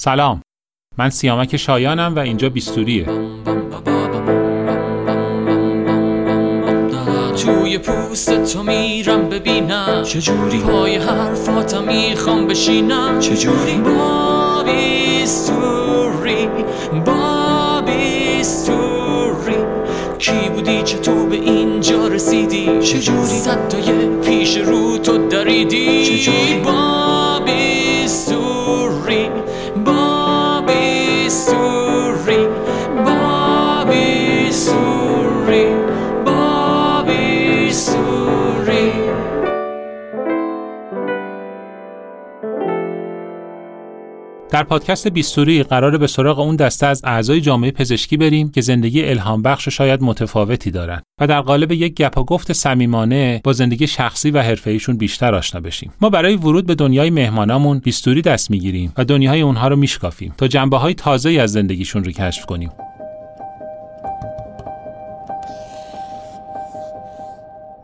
سلام. من سیامک شایانم و اینجا بیستوریه. توی پوست تو میرم ببینم. چجوری پای حرفاتم می‌خوام بشینم. چجوری با بیستوری با بیستوری کی بودی؟ چطور به اینجا رسیدی؟ چجوری صدای پیش رو تو دریدی. چجوری با در پادکست بیستوری قراره به سراغ اون دسته از اعضای جامعه پزشکی بریم که زندگی الهام بخش شاید متفاوتی دارن و در قالب یک گپ و گفت صمیمانه با زندگی شخصی و حرفه‌ایشون بیشتر آشنا بشیم. ما برای ورود به دنیای مهمانامون بیستوری دست می‌گیریم و دنیای اونها رو میشکافیم تا جنبه‌های تازه‌ای از زندگیشون رو کشف کنیم.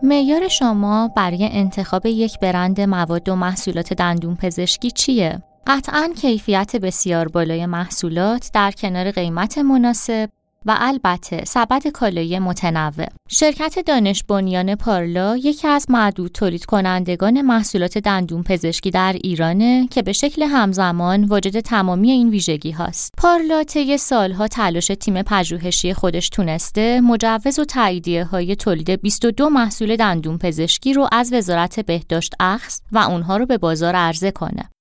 معیار شما برای انتخاب یک برند مواد و محصولات دندون پزشکی چیه؟ قطعا کیفیت بسیار بالای محصولات در کنار قیمت مناسب و البته سبد کالایی متنوع. شرکت دانش بنیان پارلا یکی از معدود تولید کنندگان محصولات دندون پزشکی در ایرانه که به شکل همزمان واجد تمامی این ویژگی هاست. پارلا طی سالها تلاش تیم پژوهشی خودش تونسته مجوز و تاییدیه های تولید 22 محصول دندون پزشکی رو از وزارت بهداشت اخذ و اونها رو به بازار عرضه کنه.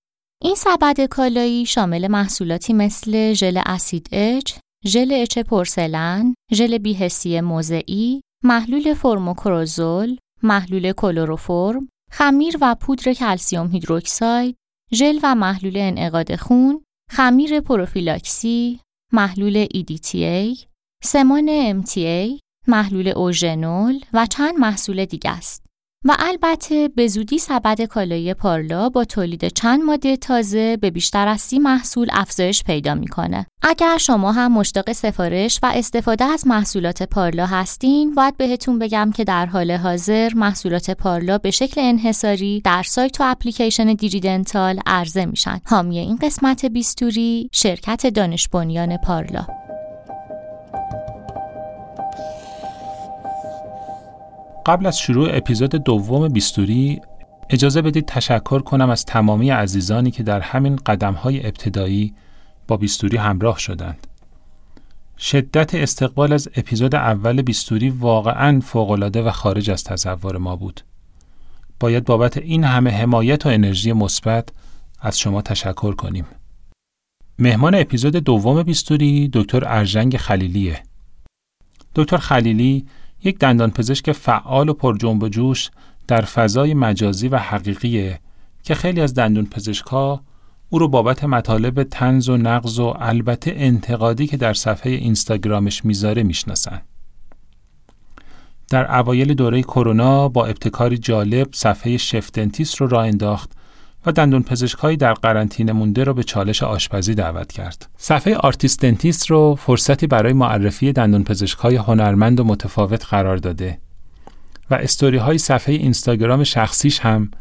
این سبد کالایی شامل محصولاتی مثل ژل اسید اچ، ژل etch پرسلن، ژل بی‌حسی موضعی، محلول فرموکرزول، محلول کلروفرم، خمیر و پودر calcium hydroxide، ژل و محلول انعقاد خون، خمیر پروفیلاکسی، محلول EDTA، سمان MTA، محلول اوژنول و چند محصول دیگه است. و البته به زودی سبد کالایی پارلا با تولید چند ماده تازه به بیشتر از سی محصول افزایش پیدا می‌کنه. اگر شما هم مشتاق سفارش و استفاده از محصولات پارلا هستین، باید بهتون بگم که در حال حاضر محصولات پارلا به شکل انحصاری در سایت و اپلیکیشن دیجیدنتال عرضه میشن. حامی این قسمت بیستوری شرکت دانش بنیان پارلا. قبل از شروع اپیزود دوم بیستوری اجازه بدید تشکر کنم از تمامی عزیزانی که در همین قدمهای ابتدایی با بیستوری همراه شدند. شدت استقبال از اپیزود اول بیستوری واقعا فوقالعاده و خارج از تصور ما بود. باید بابت این همه حمایت و انرژی مثبت از شما تشکر کنیم. مهمان اپیزود دوم بیستوری دکتر ارژنگ خلیلیه. دکتر خلیلی یک دندانپزشک فعال و پر جنب و جوش در فضای مجازی و حقیقیه که خیلی از دندون پزشکا او رو بابت مطالب تنز و نقض و البته انتقادی که در صفحه اینستاگرامش می‌ذاره می‌شناسن. در اوایل دوره کرونا با ابتکاری جالب صفحه Chef Dentist رو راه انداخت و دندون پزشکایی در قرنطینه مونده را به چالش آشپزی دعوت کرد. صفحه Artist Dentist رو فرصتی برای معرفی دندون پزشکای هنرمند و متفاوت قرار داده و استوری های صفحه اینستاگرام شخصیش هم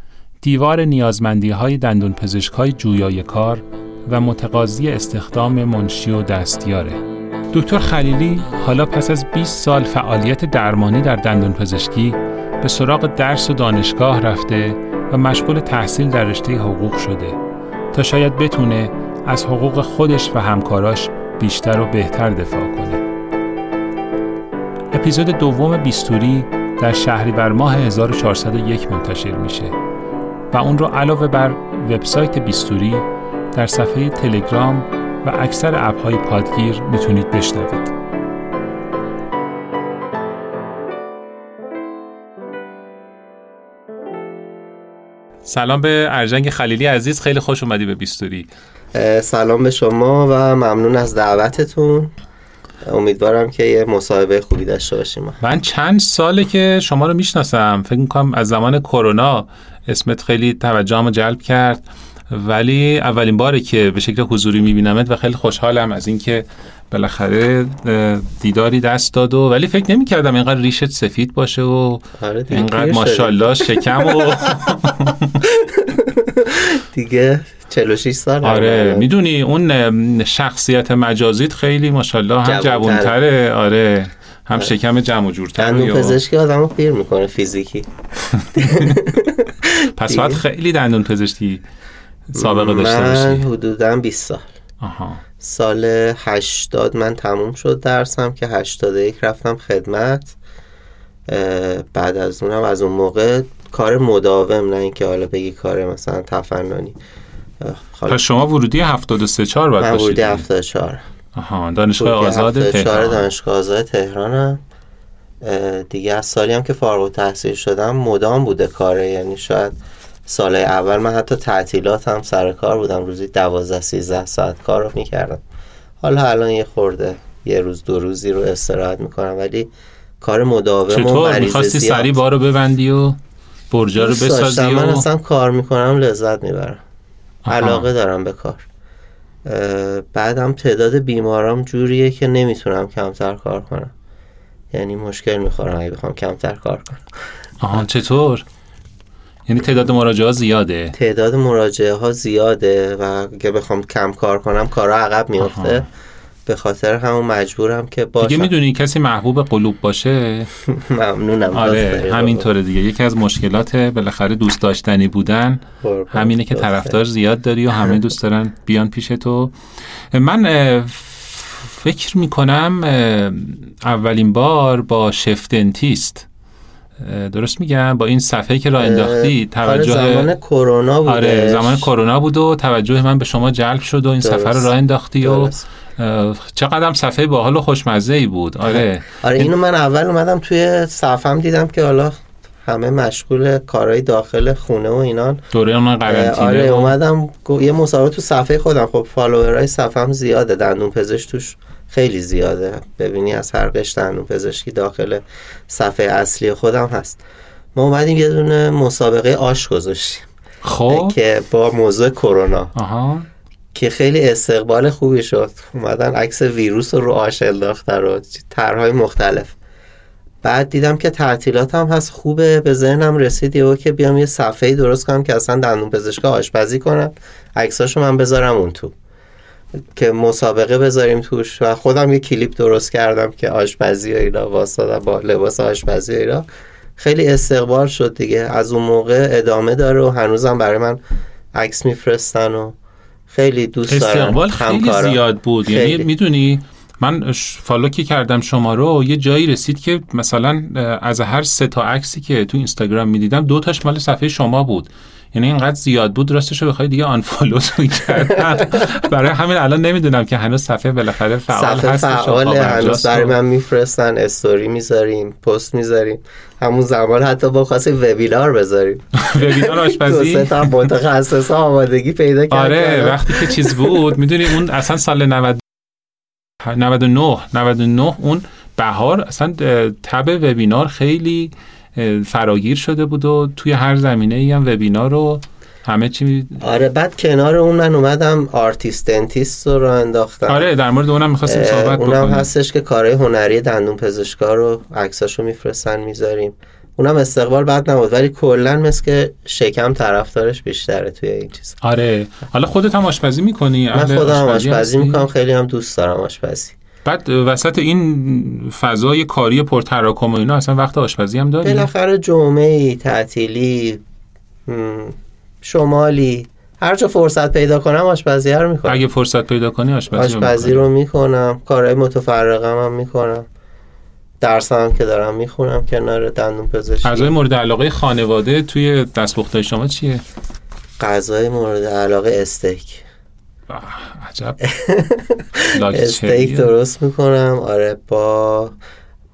دیوار نیازمندی های دندون پزشکای جویای کار و متقاضی استخدام منشی و دستیاره. دکتر خلیلی حالا پس از 20 سال فعالیت درمانی در دندون پزشکی به سراغ درس و دانشگاه رفته و مشغول تحصیل در رشته حقوق شده تا شاید بتونه از حقوق خودش و همکاراش بیشتر و بهتر دفاع کنه. اپیزود دوم بیستوری در شهریور ماه 1401 منتشر میشه و اون رو علاوه بر وبسایت بیستوری در صفحه تلگرام و اکثر اپهای پادگیر می‌تونید بشنوید. سلام به ارجنگ خلیلی عزیز خیلی خوش اومدی به بیستوری. سلام به شما و ممنون از دعوتتون. امیدوارم که یه مصاحبه خوبی داشته باشیم. من چند ساله که شما رو می‌شناسم. فکر می‌کنم از زمان کرونا اسمت خیلی توجهم جلب کرد. ولی اولین باره که به شکل حضوری میبینمت و خیلی خوشحالم از اینکه بالاخره دیداری دست داد و ولی فکر نمی کردم اینقدر ریشت سفید باشه و آره اینقدر ماشاءالله شکم و دیگه 46 سال آره می‌دونی اون شخصیت مجازیت خیلی ماشاءالله هم جوان‌تره. آره هم شکم جمع و جورتر دندون پزشکی آدمو پیر می‌کنه فیزیکی. پس باید خیلی دندون پزشکی سابقه داشته من باشی حدودا 20 سال. آها. سال 80 من تموم شد درسم که 81 رفتم خدمت. بعد از اونم از اون موقع کار مداوم نه اینکه حالا بگی کار مثلا تفننی. پس شما ورودی 73 4 باید من ورودی 74 آها دانشگاه آزاد 74 تهران. دانشگاه آزاد تهرانم. دیگه از سالی هم که فارغ التحصیل شدم مدام بوده کاره. یعنی شاید سال اول من حتی تعطیلات هم سر کار بودم. روزی 12 13 ساعت کار رو می‌کردم. حالا الان یه خورده یه روز دو روزی رو استراحت می‌کنم. ولی کار مداوم و مریض می‌خواستی سریع بارو ببندی و برجا رو. بسازی من و اصلا کار می‌کنم لذت می‌برم. آها. علاقه دارم به کار. بعدم تعداد بیمارام جوریه که نمی‌تونم کمتر کار کنم. یعنی مشکل می‌خورم اگه بخوام کمتر کار کنم. آها چطور؟ یعنی تعداد مراجعه زیاده؟ تعداد مراجعه ها زیاده و اگه بخوام کم کار کنم کارا عقب میفته. به خاطر همون مجبورم که باشم. دیگه می‌دونی کسی محبوب قلوب باشه؟ ممنونم آره همینطوره دیگه. یکی از مشکلات بالاخره دوست داشتنی بودن. همینه که طرفدار زیاد داری و همه دوست دارن بیان پیش تو. من فکر می‌کنم اولین بار با شف دنتیست اه، درست میگم؟ با این صفحه که راه انداختی آره توجه زمان کرونا بوده. آره زمان کرونا بود و توجه من به شما جلب شد و این درست. سفر رو راه انداختی و درست. اه، چقدر هم صفحه باحال و خوشمزه ای بود. آره. آره اینو من اول اومدم توی صفم دیدم که حالا همه مشغول کارهای داخل خونه و اینان. دوره من قرنطینه آره و- اومدم یه مسابقه تو صفحه خودم. خب فالوورای صفم زیاده دندون پزشک توش خیلی زیاده. ببینی از هر قش دندون پزشکی داخل صفحه اصلی خودم هست. ما اومدیم یه دونه مسابقه آش گذاشتیم. خب. که با موضوع کرونا. که خیلی استقبال خوبی شد. اومدن عکس ویروس رو رو آش انداختن رو. طرحهای مختلف. بعد دیدم که تعطیلات هم هست. خوبه. به ذهنم رسید یهو که بیام یه صفحه درست کنم که اصلا دندون پزشکا آشپزی کنن. عکساشو من بذارم اون تو. که مسابقه بذاریم توش و خودم یه کلیپ درست کردم که آشپزی و اینا واسطه با لباس آشپزی و اینا. خیلی استقبال شد دیگه. از اون موقع ادامه داره و هنوزم برای من عکس میفرستن و خیلی دوست دارم. استقبال خیلی. زیاد بود. یعنی خیلی. می‌دونی من فالو که کردم شما رو یه جایی رسید که مثلا از هر سه تا عکسی که تو اینستاگرام می‌دیدم دو تاش مال صفحه شما بود. یعنی اینقدر زیاد بود راستش رو بخوای دیگه آنفالو کردم برای همین الان نمی‌دونم که هنوز صفحه بالاخره فعال صفحه فعاله پابرجاست هنوز برای من میفرستن استوری می‌ذاریم پست می‌ذاریم. همون زمان حتی با خواستیم وبینار بذاریم. وبینار دو آشپزی؟ تا متخصص ها آمادگی پیدا کردن. آره وقتی که چیز بود می‌دونی اون اصلا سال 90 99 99 اون بهار اصلا تب وبینار خیلی فراگیر شده بود و توی هر زمینه ای هم وبینار رو همه چی آره بعد کنار اون من اومدم Artist Dentist رو انداختم. آره در مورد اونم می‌خواستیم اه، صحبت اونم بکنیم. هستش که کارهای هنری دندون پزشکا رو عکساشو میفرستن می‌ذاریم. اونم استقبال بد نبود ولی کلا مثل که شکم طرفدارش بیشتره توی این چیز آره. حالا خودت هم آشپزی می‌کنی؟ من خودم آشپزی هستی؟ می‌کنم خیلی هم دوست دارم آشپزی. بعد وسط این فضای کاری پرتراکم و اینا اصلا وقت آشپزی هم داری بالاخره جمعه تعطیلی شمالی هر جا فرصت پیدا کنم آشپزی رو می‌کنم. اگه فرصت پیدا کنی آشپزی, آشپزی رو می‌کنم. کارهای متفرقم هم می‌کنم. درس هم که دارم می‌خونم کنار دندون پزشکی. غذای مورد علاقه خانواده توی دستپختای شما چیه؟ غذای مورد علاقه استیک. عجب. استیک. درست می‌کنم. آره با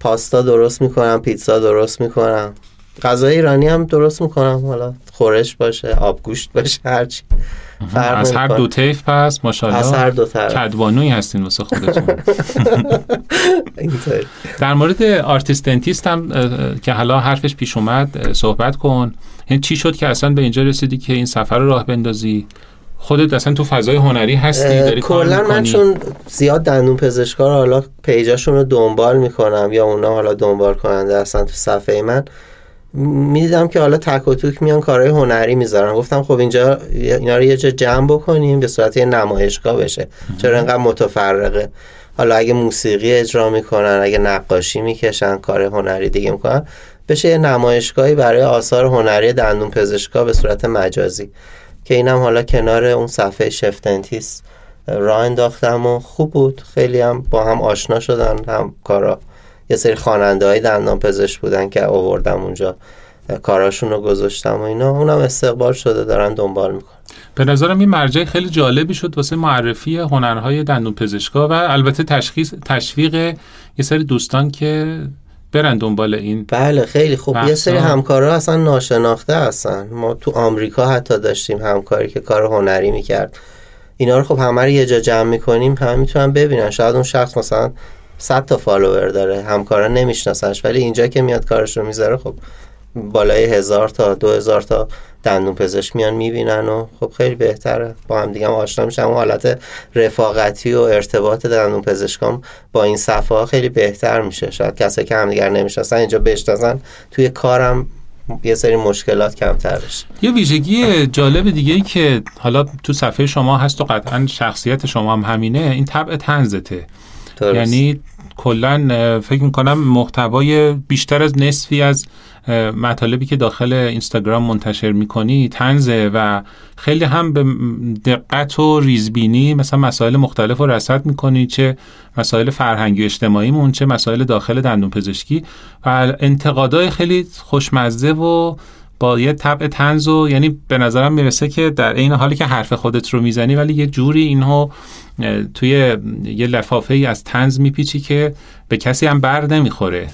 پاستا درست می‌کنم پیتزا درست می‌کنم. غذای ایرانی هم درست می‌کنم. حالا خورش باشه آبگوشت باشه هرچی از هر. دو طیف پس از هر ماشاءالله دو طرف. کدبانوی هستین واسه خودتون. در مورد Artist Dentist هم که حالا حرفش پیش اومد صحبت کن. یعنی چی شد که اصلا به اینجا رسیدی که این صفحه رو راه بندازی؟ خودت اصلا تو فضای هنری هستی؟ داری کلا من چون زیاد دندون پزشکا رو حالا page اشون رو دنبال می‌کنم یا اونا حالا دنبال کننده اصلا تو صفحه من می‌دیدم که حالا تک و توک میان کارهای هنری می‌ذارن. گفتم خب اینجا اینا رو یه جا جمع بکنیم به صورت یه نمایشگاه بشه. چرا اینقدر متفرقه؟ حالا اگه موسیقی اجرا می‌کنن اگه نقاشی می‌کشن کار هنری دیگه می‌کنن بشه یه نمایشگاهی برای آثار هنری دندون پزشکا به صورت مجازی. که اینم حالا کنار اون صفحه شفتنتیس راه انداختم و خوب بود. خیلی هم با هم آشنا شدن هم کارا یه سری خواننده های دندان پزشک بودن که آوردم اونجا. کاراشون رو گذاشتم و اینا. اونم استقبال شده دارن دنبال می‌کنن. به نظرم این مرجع خیلی جالبی شد واسه معرفی هنرهای دندون پزشکا و البته تشخیص تشویق یه سری دوستان که برن دنبال این بله خیلی خوب. یه سری همکارا اصلا ناشناخته هستن. ما تو آمریکا حتی داشتیم همکاری که کار هنری می‌کرد. اینا رو خب همه رو یه جا جمع می‌کنیم همه می‌تونن ببینن. شاید اون شخص مثلا 100 تا فالوور داره همکارا نمیشناسنش ولی اینجا که میاد کارش رو می‌ذاره خب بالای هزار تا دو هزار تا دندون پزشک میان می‌بینن و خب خیلی بهتره. با هم دیگه هم آشنا میشن اون حالت رفاقتی و ارتباط دندون پزشکام با این صفحه ها خیلی بهتر میشه. شاید کسی که همدیگر نمی‌شناسن اینجا بشناسن. توی کارم یه سری مشکلات کمتر بشه یه ویژگی جالب دیگه ای که حالا تو صفحه شما هست و قطعا شخصیت شما هم همینه این طبع تنزته یعنی کلا فکر می‌کنم محتوای بیشتر از نصفی از مطالبی که داخل اینستاگرام منتشر می‌کنی تنزه و خیلی هم به دقت و ریزبینی مثلا مسائل مختلف رو رسد می‌کنی چه مسائل فرهنگی و اجتماعیمون چه مسائل داخل دندون پزشکی. و انتقادای خیلی خوشمزه و با یه طبع تنز و یعنی به نظرم می‌رسه که در این حالی که حرف خودت رو می‌زنی ولی یه جوری اینو توی یه لفافه ای از تنز میپیچی که به کسی هم بر نمی‌خوره.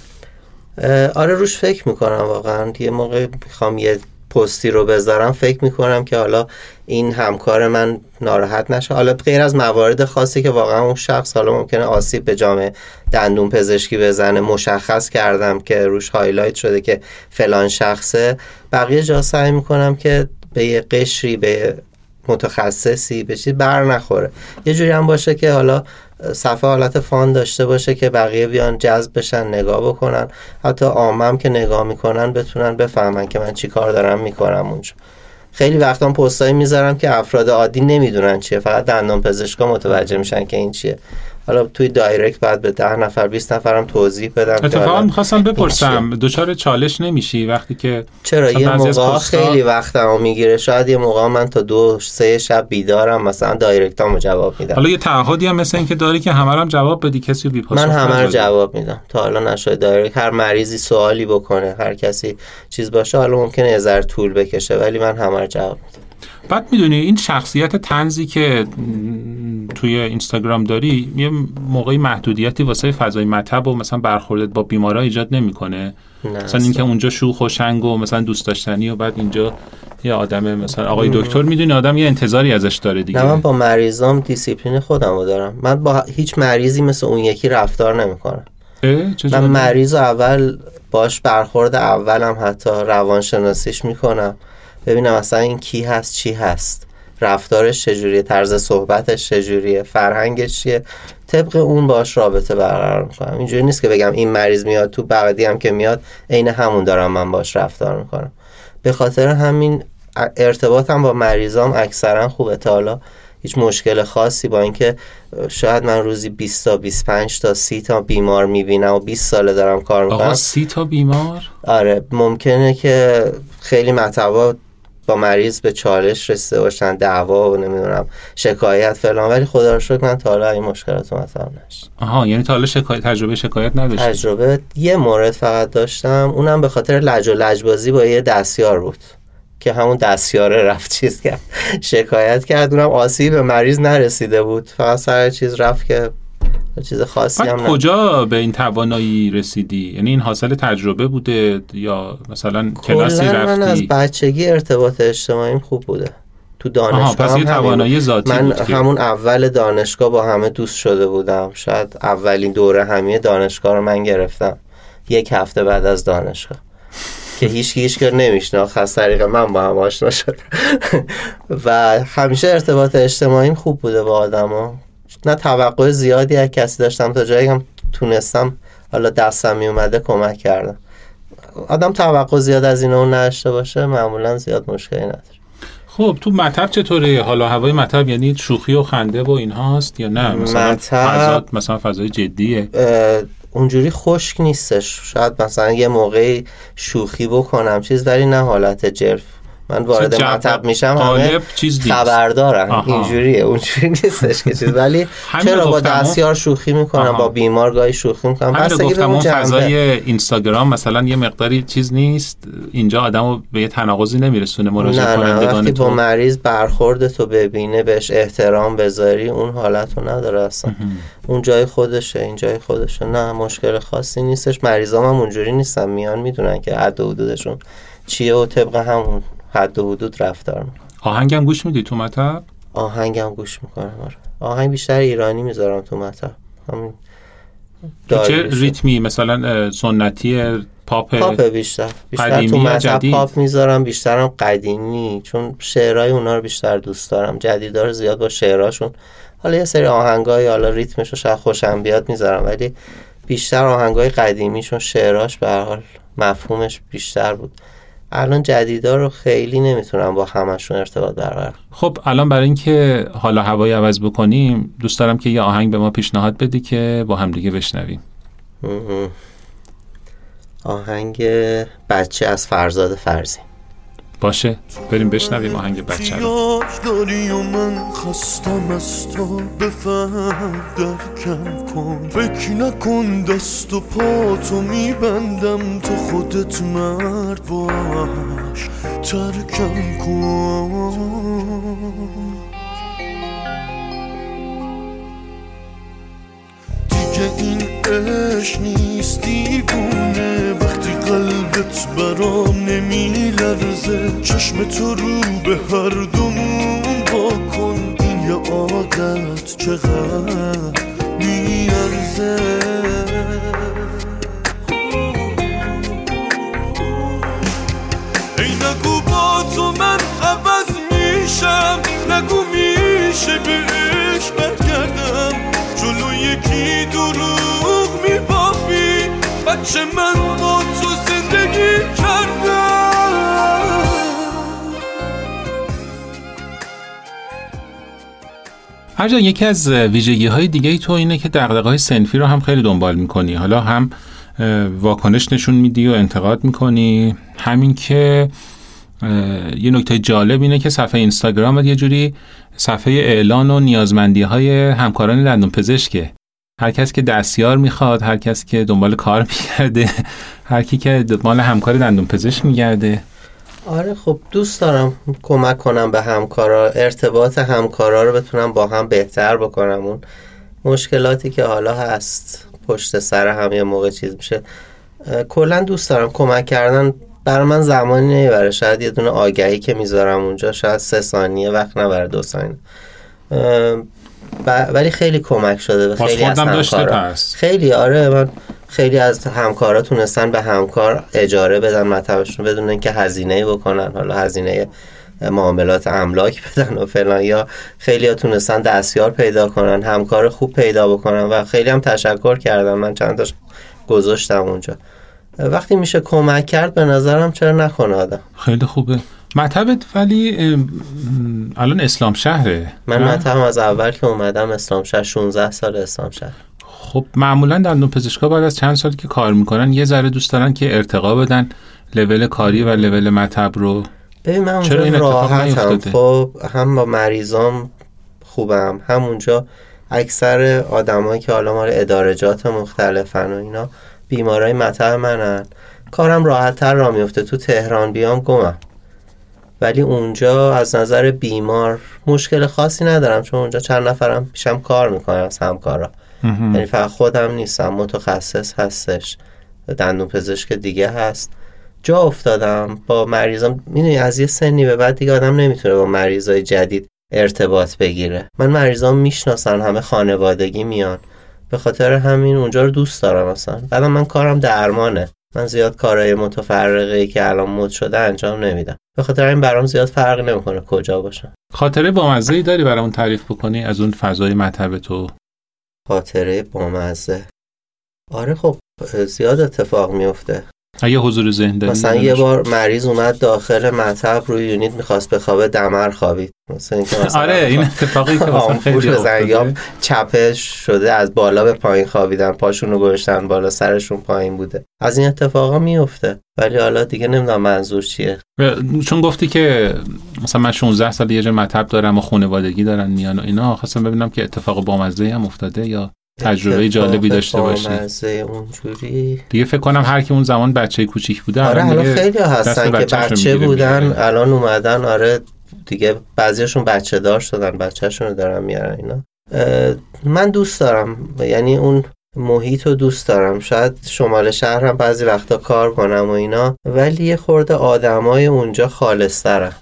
آره روش فکر می‌کنم واقعا. یه موقع می‌خوام یه پستی رو بذارم فکر می‌کنم که حالا این همکار من ناراحت نشه. حالا غیر از موارد خاصی که واقعا اون شخص حالا ممکنه آسیب به جامعه دندون پزشکی بزنه مشخص کردم که روش هایلایت شده که فلان شخصه. بقیه جا سعی می‌کنم که به یه قشری به متخصصی به بر نخوره. یه جوری هم باشه که حالا صفحه حالت فان داشته باشه که بقیه بیان جذب بشن نگاه بکنن. حتی عامم که نگاه می‌کنن بتونن بفهمن که من چی کار دارم می‌کنم اونجا. خیلی وقتا پستایی می‌ذارم که افراد عادی نمی‌دونن چیه. فقط دندان پزشکا متوجه میشن که این چیه. حالا توی دایرکت بعد به ده نفر 20 نفرم توضیح بدم اتفاقا می‌خواستم بپرسم دچار چالش نمیشی وقتی که چرا؟ یه موقع خیلی وقتمو می‌گیره. شاید یه موقع من تا دو سه شب بیدارم مثلا دایرکتامو جواب میدم. حالا یه تعهدی هم مثل اینکه داری که همه هم جواب بدی کسی بی من همه رو جواب میدم. تا حالا نشده دایرکت. هر مریضی سوالی بکنه هر کسی چیز باشه حالا ممکنه یه طول بکشه ولی من همه رو جواب میدم. بعد می‌دونی این شخصیت تنزی که توی اینستاگرام داری یه موقعی محدودیتی واسه فضای مطب و مثلا برخوردت با بیمارا ایجاد نمی‌کنه. مثلا اینکه اونجا شوخ و شنگ و مثلا دوست داشتنی و بعد اینجا یه آدم مثلا آقای دکتر می‌دونی آدم یه انتظاری ازش داره دیگه. نه من با مریضام دیسیپلین خودم رو دارم. من با هیچ مریضی مثل اون یکی رفتار نمی‌کنم. من مریض اول باش برخورد اولم حتی روانشناسیش می‌کنم. ببینم اصلا این کی هست چی هست. رفتارش چجوریه طرز صحبتش چجوریه فرهنگش چیه. طبق اون باش رابطه برقرار می‌کنم. اینجوری نیست که بگم این مریض میاد تو بعدی هم که میاد عین همون دارم من باش رفتار می‌کنم. به خاطر همین ارتباطم با مریضام اکثرا خوبه. تا حالا هیچ مشکل خاصی با اینکه شاید من روزی 20 تا 25 تا 30 تا بیمار می‌بینم و 20 ساله دارم کار می‌کنم. آقا 30 تا بیمار؟ آره ممکنه که خیلی مطبات با مریض به چالش رسیده باشن دعوا و نمی‌دونم شکایت فلان. ولی خدا رو شکر من تا حالا این مشکلات مطرح نشد آها یعنی تا حالا شکایت تجربه شکایت نداشتی؟ تجربه یه مورد فقط داشتم. اونم به خاطر لج و لجبازی با یه دستیار بود که همون دستیاره رفت چیز کرد شکایت کرد. اونم آسیب به مریض نرسیده بود. فقط سر چیز رفت که چیز خاصی هم کجا به این توانایی رسیدی؟ یعنی این حاصل تجربه بوده یا مثلا کلاسی رفتی من از بچگی ارتباط اجتماعیم خوب بوده. تو دانشگاه پس یه توانایی ذاتی من بود همون اول دانشگاه با همه دوست شده بودم. شاید اولین دوره همیه دانشگاه رو من گرفتم. یک هفته بعد از دانشگاه. که هیچ هیچ که نمیشناخت. از طریق من با هم آشنا شد. و همیشه ارتباط اجتماعیم خوب بوده با آدما. نه توقع زیادی از کسی داشتم تا جایی هم تونستم حالا دستم می اومده کمک کردم. آدم توقع زیاد از این اون نداشته باشه معمولا زیاد مشکلی نداره. خب تو مطب چطوره؟ حالا هوای مطب یعنی شوخی و خنده و این هاست یا نه؟ مثلا مطب- فضا مثلا فضای جدیه. اونجوری خشک نیستش. شاید مثلا یه موقعی شوخی بکنم چیز ولی نه حالت جرف. من وارد مطب میشم همه چیز نیست. خبر دارن آها. اینجوریه اونجوری نیستش که چیز. ولی چرا با. دستیار شوخی می‌کنم. با بیمار گاهی شوخی می‌کنم؟ همین گفتم اون. فضای اینستاگرام مثلا یه مقداری چیز نیست. اینجا آدمو به یه تناقضی نمیرسونه مراجعه کنندگان وقتی با تو مریض برخورد تو ببینه بهش احترام بذاری اون حالت رو نداره اصلا. اون جای خودشه این جای خودشه. نه مشکل خاصی نیستش. مریضام هم اونجوری نیستن. میان می‌دونن که حد و حدودشون چیه و طبق همون حد و حدود رفتار می‌کنن آهنگم گوش میدی تو مطب؟ آهنگم گوش می‌کنم آره. آهنگ بیشتر ایرانی می‌ذارم تو مطب. همین چه. ریتمی؟ مثلا سنتی پاپ؟ پاپ بیشتر. بیشتر تو مطب؟ پاپ می‌ذارم بیشترم قدیمی. چون شعرهای اونا رو بیشتر دوست دارم. جدیدا رو زیاد با شعرهاشون. حالا یه سری آهنگای حالا ریتمش رو شاید خوشم بیاد می‌ذارم ولی بیشتر آهنگای قدیمی چون شعرهاش به حال مفهومش بیشتر بود. الان جدیدا رو خیلی نمی‌تونم با همشون ارتباط برقرار. خب الان برای اینکه حالا هوای عوض بکنیم دوست دارم که یه آهنگ به ما پیشنهاد بدی که با همدیگه بشنویم مهم. آهنگ بچه از فرزاد فرزی باشه بریم بشنویم آهنگ بچه رو. داری و من خستم از تو بفهم درکم کن. فکر نکن دست و پا تو میبندم تو خودت مرد باش ترکم کن. دیگه این عشق نیست دیوونه. وقتی قلبت برام نمیلرزه. چشم تو رو به هر دومون با کن. این یه عادت چقدر میارزه. ای نگو با تو من عوض میشم. نگو میشه به عشق برگردم. جلو یکی دروغ میبافی. بچه من هرجان یکی از ویژگی های دیگه ای تو اینه که دقدقه های سنفی رو هم خیلی دنبال می‌کنی. حالا هم واکنش نشون میدی و انتقاد می‌کنی. همین که یه نکته جالب اینه که صفحه اینستاگرامت یه جوری صفحه اعلان و نیازمندی های همکاران دندون پزشکه. هر کس که دستیار می‌خواد هر کس که دنبال کار میگرده هر کی که دنبال همکار دندون پزشک میگرده. آره خب دوست دارم کمک کنم به همکارا ارتباط همکارا رو بتونم با هم بهتر بکنم. اون مشکلاتی که حالا هست پشت سر هم یه موقع چیز میشه. کلا دوست دارم کمک کردن. برای من زمانی نمی‌بره. شاید یه دونه آگهی که می‌ذارم اونجا شاید سه ثانیه وقت نبره دو ثانیه. ولی خیلی کمک شده به خیلی از همکارا. خیلی آره من خیلی از همکارا تونستن به همکار اجاره بدن مطبشون بدون اینکه هزینه بکنن حالا هزینه معاملات املاک بدن و فلان. یا خیلی ها تونستن دستیار پیدا کنن همکار خوب پیدا بکنن و خیلی هم تشکر کردم من چند تاش گذاشتم اونجا. وقتی میشه کمک کرد به نظرم چرا نکنه آدم؟ خیلی خوبه. مطبت ولی الان اسلام شهره. من؟ مطبم از اول که اومدم اسلام شهر 16 سال اسلام شهر. خب معمولا دندون پزشکا بعد از چند سالی که کار می‌کنن یه ذره دوست دارن که ارتقا بدن لول کاری و لول مطب رو. ببین من چرا این راحتم؟ خب هم با مریضام خوبم همونجا اکثر آدمایی که حالا مال ادارجات مختلفن و اینا بیمارای مطب منن. کارم راحت تر را میفته تو تهران بیام گمم. ولی اونجا از نظر بیمار مشکل خاصی ندارم چون اونجا چند نفرم پیشم کار می‌کنن از همکارا. یعنی فقط خودم نیستم متخصص هستش. دندون پزشک دیگه هست. جا افتادم با مریضام می‌دونی از یه سنی به بعد دیگه آدم نمی‌تونه با مریضای جدید ارتباط بگیره. من مریضام می‌شناسن همه خانوادگی میان. به خاطر همین اونجا رو دوست دارم اصلا. بعدم من کارم درمانه. من زیاد کارهای متفرقه ای که الان مد شده انجام نمیدم. به خاطر این برام زیاد فرق نمی‌کنه کجا باشم. خاطره بامزه ای داری برامون تعریف بکنی از اون فضای مطب تو؟ خاطره بامزه. آره خب زیاد اتفاق میفته اگه حضور ذهن داری مثلا یه بار مریض اومد داخل مطب روی یونیت می‌خواست بخوابه دمر خوابید. مثلا اینکه مثلا آره این اتفاقی که مثلا خیلی افتاده. چپش شده از بالا به پایین خوابیدن پاشون رو گذاشتن بالا سرشون پایین بوده. از این اتفاقا میفته ولی حالا دیگه نمی‌دونم منظور چیه. چون گفتی که مثلا من 16 سال یه جا مطب دارم و خانوادگی دارن میان و اینا خواستم ببینم که اتفاق بامزه هم افتاده یا تجربه جالبی داشته باشی. اونجوری. دیگه فکر کنم هر کی اون زمان بچه کوچیک بوده آره الان خیلی هستن که بچه بودن. الان اومدن آره دیگه بعضیشون بچه دار شدن بچهشون رو دارن میارن اینا. من دوست دارم یعنی اون محیط رو دوست دارم. شاید شمال شهر هم بعضی وقتا کار کنم و اینا ولی یه خورده آدمای اونجا خالصترن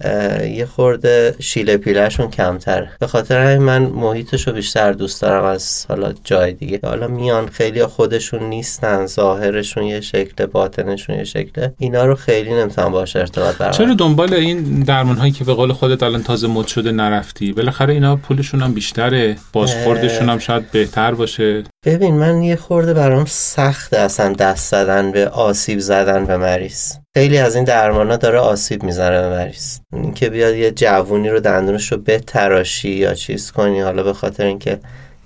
یه خورده شیله پیلهشون کمتره. به خاطر همین من محیطش رو بیشتر دوست دارم از حالا جای دیگه. حالا میان خیلی خودشون نیستن ظاهرشون یه شکل باطنشون یه شکله اینا رو خیلی نمی‌تونم باش ارتباط برقرار چرا دنبال این درمان هایی که به قول خودت الان تازه مد شده نرفتی؟ بالاخره اینا پولشون هم بیشتره بازخوردشون هم شاید بهتر باشه. ببین من یه خورده برام سخته اصلا دست زدن به آسیب زدن به مریض. خیلی از این درمانا داره آسیب می‌زنه به مریض. اینکه بیاد یه جوونی رو دندونش رو بتراشی یا چیز کنی حالا به خاطر اینکه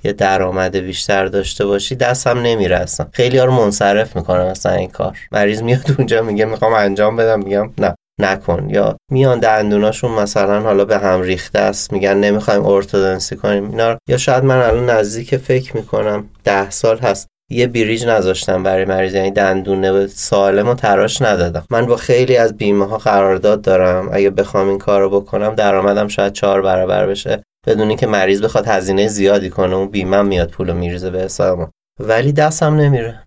یه درآمد بیشتر داشته باشی دستم نمیره اصلا. خیلی ها رو منصرف می‌کنم اصلا این کار. مریض میاد اونجا میگه می‌خوام انجام بدم میگم نه. نکن. یا میان دندوناشون مثلا حالا به هم ریخته است میگن نمی‌خوایم ارتودنسی کنیم. اینا یا شاید من الان نزدیک فکر می‌کنم ده سال هست. یه بریج نذاشتم برای مریض یعنی دندونه سالم و تراش ندادم. من با خیلی از بیمه ها قرارداد دارم. اگه بخوام این کار رو بکنم درآمدم شاید چهار برابر بشه. بدون اینکه مریض بخواد هزینه زیادی کنه اون بیمه میاد پول میریزه به حساب ولی دستم نمیره.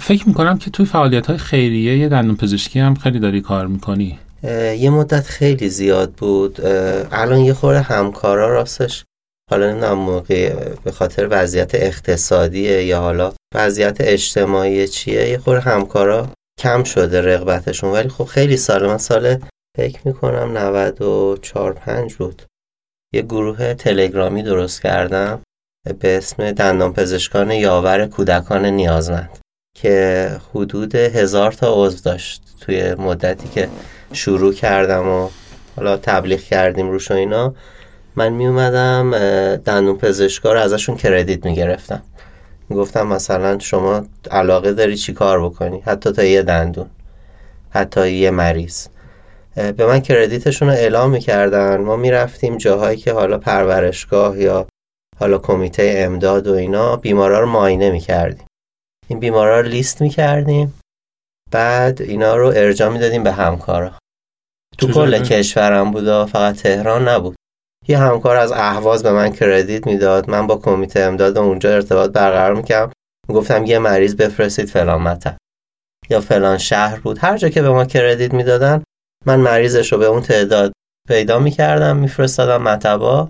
فکر می‌کنم که توی فعالیت های خیریه یه دندون پزشکی هم خیلی داری کار می‌کنی. یه مدت خیلی زیاد بود. الان یه خورده همکارا راستش حالا نمی‌دونم موقع به خاطر وضعیت اقتصادیه یا حالا وضعیت اجتماعی چیه یه خورده همکارا کم شده رغبتشون. ولی خب خیلی سال من سال فکر می‌کنم 94 5 بود. یه گروه تلگرامی درست کردم به اسم دندان پزشکان یاور کودکان نیازمند. که حدود هزار تا عضو داشت توی مدتی که شروع کردم و حالا تبلیغ کردیم روش و اینا. من می اومدم دندون پزشکا رو ازشون کردیت می گرفتم گفتم مثلا شما علاقه داری چی کار بکنی؟ حتی تا یه دندون حتی یه مریض. به من کردیتشون رو اعلام می‌کردن. ما می‌رفتیم جاهایی که حالا پرورشگاه یا حالا کمیته امداد و اینا بیمارا رو معاینه می‌کردیم. این بیمارا رو لیست می‌کردیم. بعد اینا رو ارجاع می‌دادیم به همکارا. تو؟ کل کشورم بود فقط تهران نبود. یه همکار از اهواز به من کردیت می‌داد. من با کمیته امداد اونجا ارتباط برقرار می‌کردم. گفتم یه مریض بفرستید فلان مطب. یا فلان شهر بود. هر جا که به ما کردیت می‌دادن من مریضش رو به اون تعداد پیدا می‌کردم میفرستادم مطبا.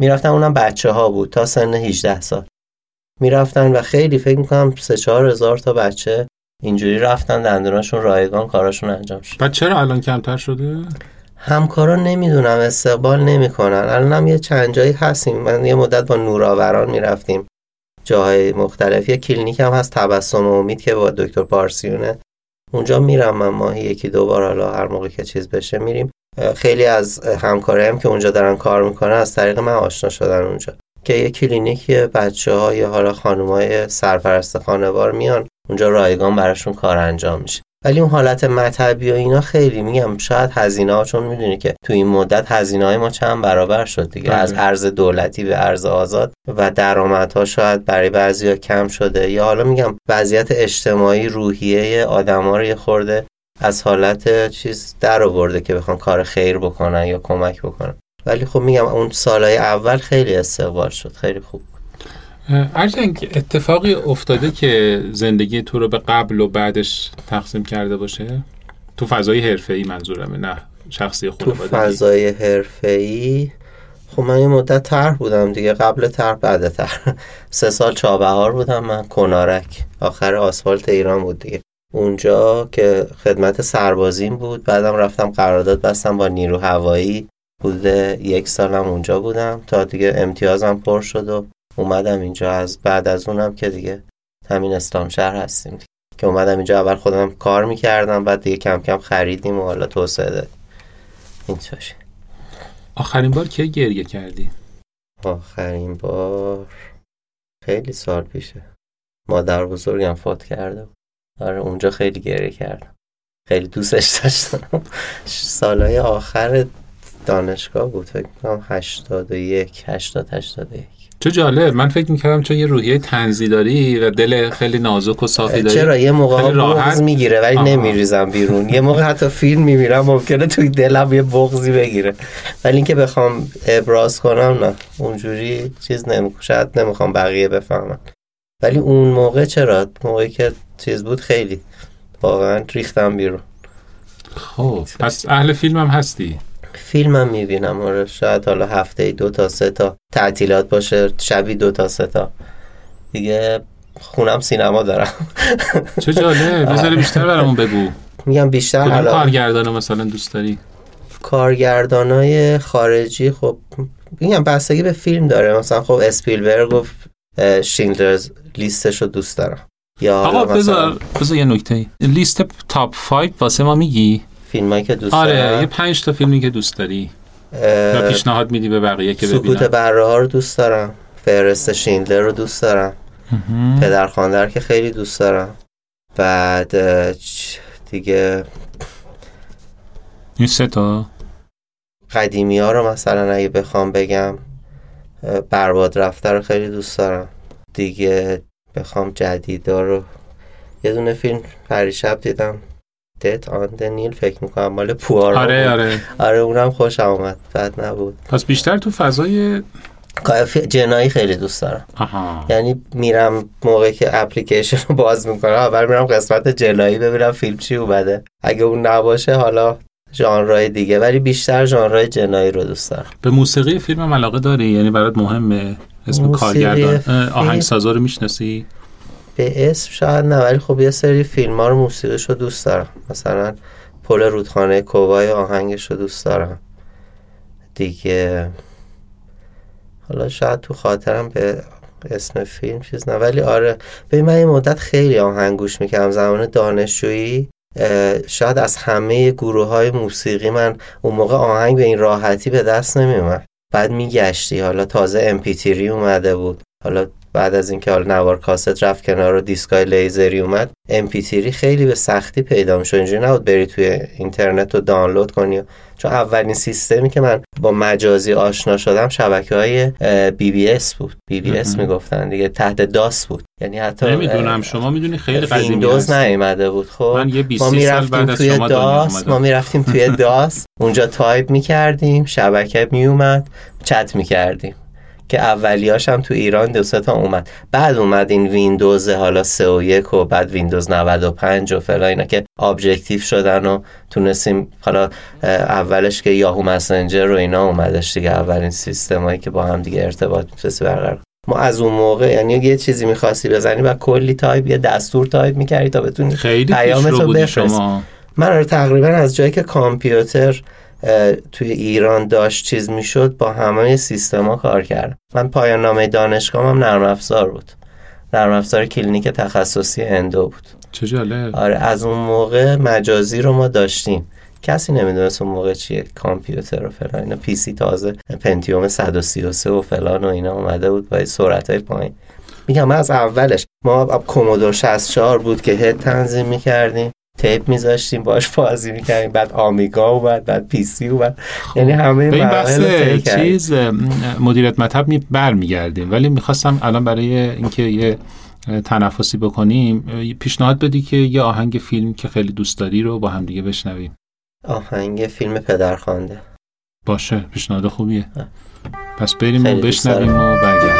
می‌رفتم اونم بچه ها بود تا سن 18 سال. می‌رفتن و خیلی فکر می‌کنم سه چهار هزار تا بچه اینجوری رفتن دندوناشون رایگان کاراشون انجام شد. بعد چرا الان کمتر شده؟ همکارا نمی‌دونم استقبال نمی‌کنن. الانم یه چند جایی هستیم. من یه مدت با نوراوران می‌رفتیم. جاهای مختلف. یه کلینیک هم هست تبسم و امید که با دکتر پارسیونه. اونجا میرم من ماهی یکی دو بار حالا هر موقع که چیز بشه میریم. خیلی از همکارایی هم که اونجا دارن کار می‌کنن از طریق من آشنا شدن اونجا. که یه کلینیک بچه ها یا حالا خانم های سرپرست خانوار میان اونجا رایگان براشون کار انجام میشه. ولی اون حالت مطبی و اینا خیلی میگم شاید هزینه ها چون می‌دونی که تو این مدت هزینه های ما چند برابر شد دیگه. بله. از ارز دولتی به ارز آزاد و درآمدها شاید برای بعضیا کم شده. یا حالا میگم وضعیت اجتماعی روحیه آدما رو یه خورده از حالت چیز در آورده که بخوان کار خیر بکنن یا کمک بکنن. ولی خب میگم اون سالهای اول خیلی استقبال شد خیلی خوب ارجنگ اتفاقی افتاده که زندگی تو رو به قبل و بعدش تقسیم کرده باشه؟ تو فضای حرفه‌ای منظورمه نه شخصی تو خانوادگی. فضای حرفه‌ای؟ خب من یه مدت طرح بودم دیگه قبل طرح بعد طرح. سه سال چابهار بودم من کنارک. آخر آسفالت ایران بود دیگه. اونجا که خدمت سربازیم بود بعدم رفتم قرارداد بستم با نیرو هوایی بوده یک سالم اونجا بودم. تا دیگه امتیازم پر شد و اومدم اینجا. از بعد از اونم که دیگه همین اسلام شهر هستیم دیگه. که اومدم اینجا اول خودم کار می‌کردم بعد دیگه کم کم خریدیم و حالا توسعه دادیم. اینطوری آخرین بار که گریه کردی؟ آخرین بار خیلی سال پیشه. مادر بزرگم فوت کرده آره اونجا خیلی گریه کردم. خیلی دوستش داشتم. سالهای آخر دانشگاه بود فکر کنم 81 80 81 چه جالب. من فکر می‌کردم چون یه روحیه تنزی داری و دل خیلی نازک و صافی داری چرا؟ یه موقع. بغض می‌گیره ولی. نمیریزم بیرون. یه موقع حتی فیلم می‌بینم ممکنه توی دلم یه بغضی بگیره. ولی اینکه بخوام ابراز کنم نه. اونجوری چیز نمی شاید نمی‌خوام بقیه بفهمن. ولی اون موقع چرا؟ موقعی که چیز بود خیلی. واقعا ریختم بیرون. خب پس اهل فیلم هم هستی. فیلمم می‌بینم. آره شاید حالا هفته دو تا سه تا تعطیلات باشه شبی دو تا سه تا. دیگه خونم سینما دارم. چه جالب. بذار بیشتر برامون بگو. میگم بیشتر حالا کارگردان مثلا دوست داری؟ کارگردانای خارجی خب میگم بستگی به فیلم داره. مثلا خب اسپیلبرگ و اه، شیندلرز لیستش رو دوست دارم. یا آقا بذار بذار یه نکته لیست تاپ 5 واسه ما میگی؟ فیلمایی که دوست آره دارم. یه پنج تا فیلمی که دوست داری. و پیشنهاد میدی به بقیه که سکوت ببینن. بره ها رو دوست دارم. فهرست شیندلر رو دوست دارم. پدرخواندر که خیلی دوست دارم. بعد دیگه این سه تا؟ قدیمی ها رو مثلا اگه بخوام بگم برباد رفته رو خیلی دوست دارم. دیگه بخوام جدیدا رو یه دونه فیلم پریشب دیدم. دت آن نیل فکر می‌کنم مال پوارا آره بود. آره. آره اونم خوشم آمد بد نبود. پس بیشتر تو فضای جنایی خیلی دوست دارم. آها. یعنی میرم موقعی که اپلیکیشن رو باز می‌کنم اول میرم قسمت جنایی ببینم فیلم چی اومده. اگه اون نباشه حالا ژانرهای دیگه ولی بیشتر ژانرهای جنایی رو دوست دارم. به موسیقی فیلم هم علاقه داری؟ یعنی برات مهمه اسم کارگردان آهنگسازا رو می‌شناسی؟ به اسم شاید نه ولی خب یه سری فیلم ها رو موسیقیش رو دوست دارم. مثلا پل رودخانه کوبای آهنگش رو دوست دارم. دیگه حالا شاید تو خاطرم به اسم فیلم چیز نه ولی آره. ببین من یه مدت خیلی آهنگ گوش می‌کردم. زمان دانشجویی شاید از همه گروه های موسیقی من اون موقع آهنگ به این راحتی به دست نمیومد بعد میگشتی. حالا تازه امپیتیری اومده بود. حالا بعد از اینکه حالا نوار کاست رفت کنار و دیسکای لیزری اومد امپیتیری خیلی به سختی پیدا میشه اینجوری نبود بری توی اینترنت رو دانلود کنی. چون اولین سیستمی که من با مجازی آشنا شدم شبکه های بی بی اس بود. بی بی اس. می‌گفتن دیگه تحت DOS بود. یعنی حتی نمی‌دونم شما می‌دونی خیلی قدیمی ویندوز نیومده بود. خب من یه 20 ما می‌رفتیم توی شما DOS. ما می‌رفتیم توی DOS اونجا تایپ می‌کردیم شبکه میومد چت می‌کردیم. که اولیاش هم تو ایران دو تا اومد بعد اومد این ویندوز حالا 3 و 1 و بعد ویندوز 95 و فلا اینا که objective شدن و تونستیم حالا اولش که یاهو مسنجر و اینا اومدش دیگه اولین سیستمایی که با هم دیگه ارتباط می‌تونستی برقرار. ما از اون موقع یعنی یه چیزی می‌خواستی بزنی و کلی تایپ یه دستور تایپ می‌کردی تا بتونی خیلی پیامتو پیشرو بودی بفرست. شما من آره تقریبا از جایی که کامپیوتر توی ایران داشت چیز می‌شد با همه سیستما کار کردم من پایان نامه دانشگاه هم نرم افزار بود. نرم افزار کلینیک تخصصی endo بود. چه جالب. آره از اون موقع مجازی رو ما داشتیم. کسی نمی‌دونست اون موقع چیه کامپیوتر و فلان اینا. PC تازه پنتیوم 133 و فلان و اینا اومده بود با سرعت های پایین. میگم از اولش ما کومودور 64 بود که head تنظیم می‌کردیم. tape میذاشتیم باش بازی می‌کردیم. بعد آمیگا اومد بعد PC اومد. یعنی همه به این بحث. چیز مدیریت مطب می برمیگردیم. ولی می‌خواستم الان برای اینکه یه تنفسی بکنیم پیشنهاد بدی که یه آهنگ فیلم که خیلی دوست داری رو با هم دیگه بشنویم. آهنگ فیلم پدرخوانده. باشه پیشنهاد خوبیه. پس بریم و بشنویم و برگردیم.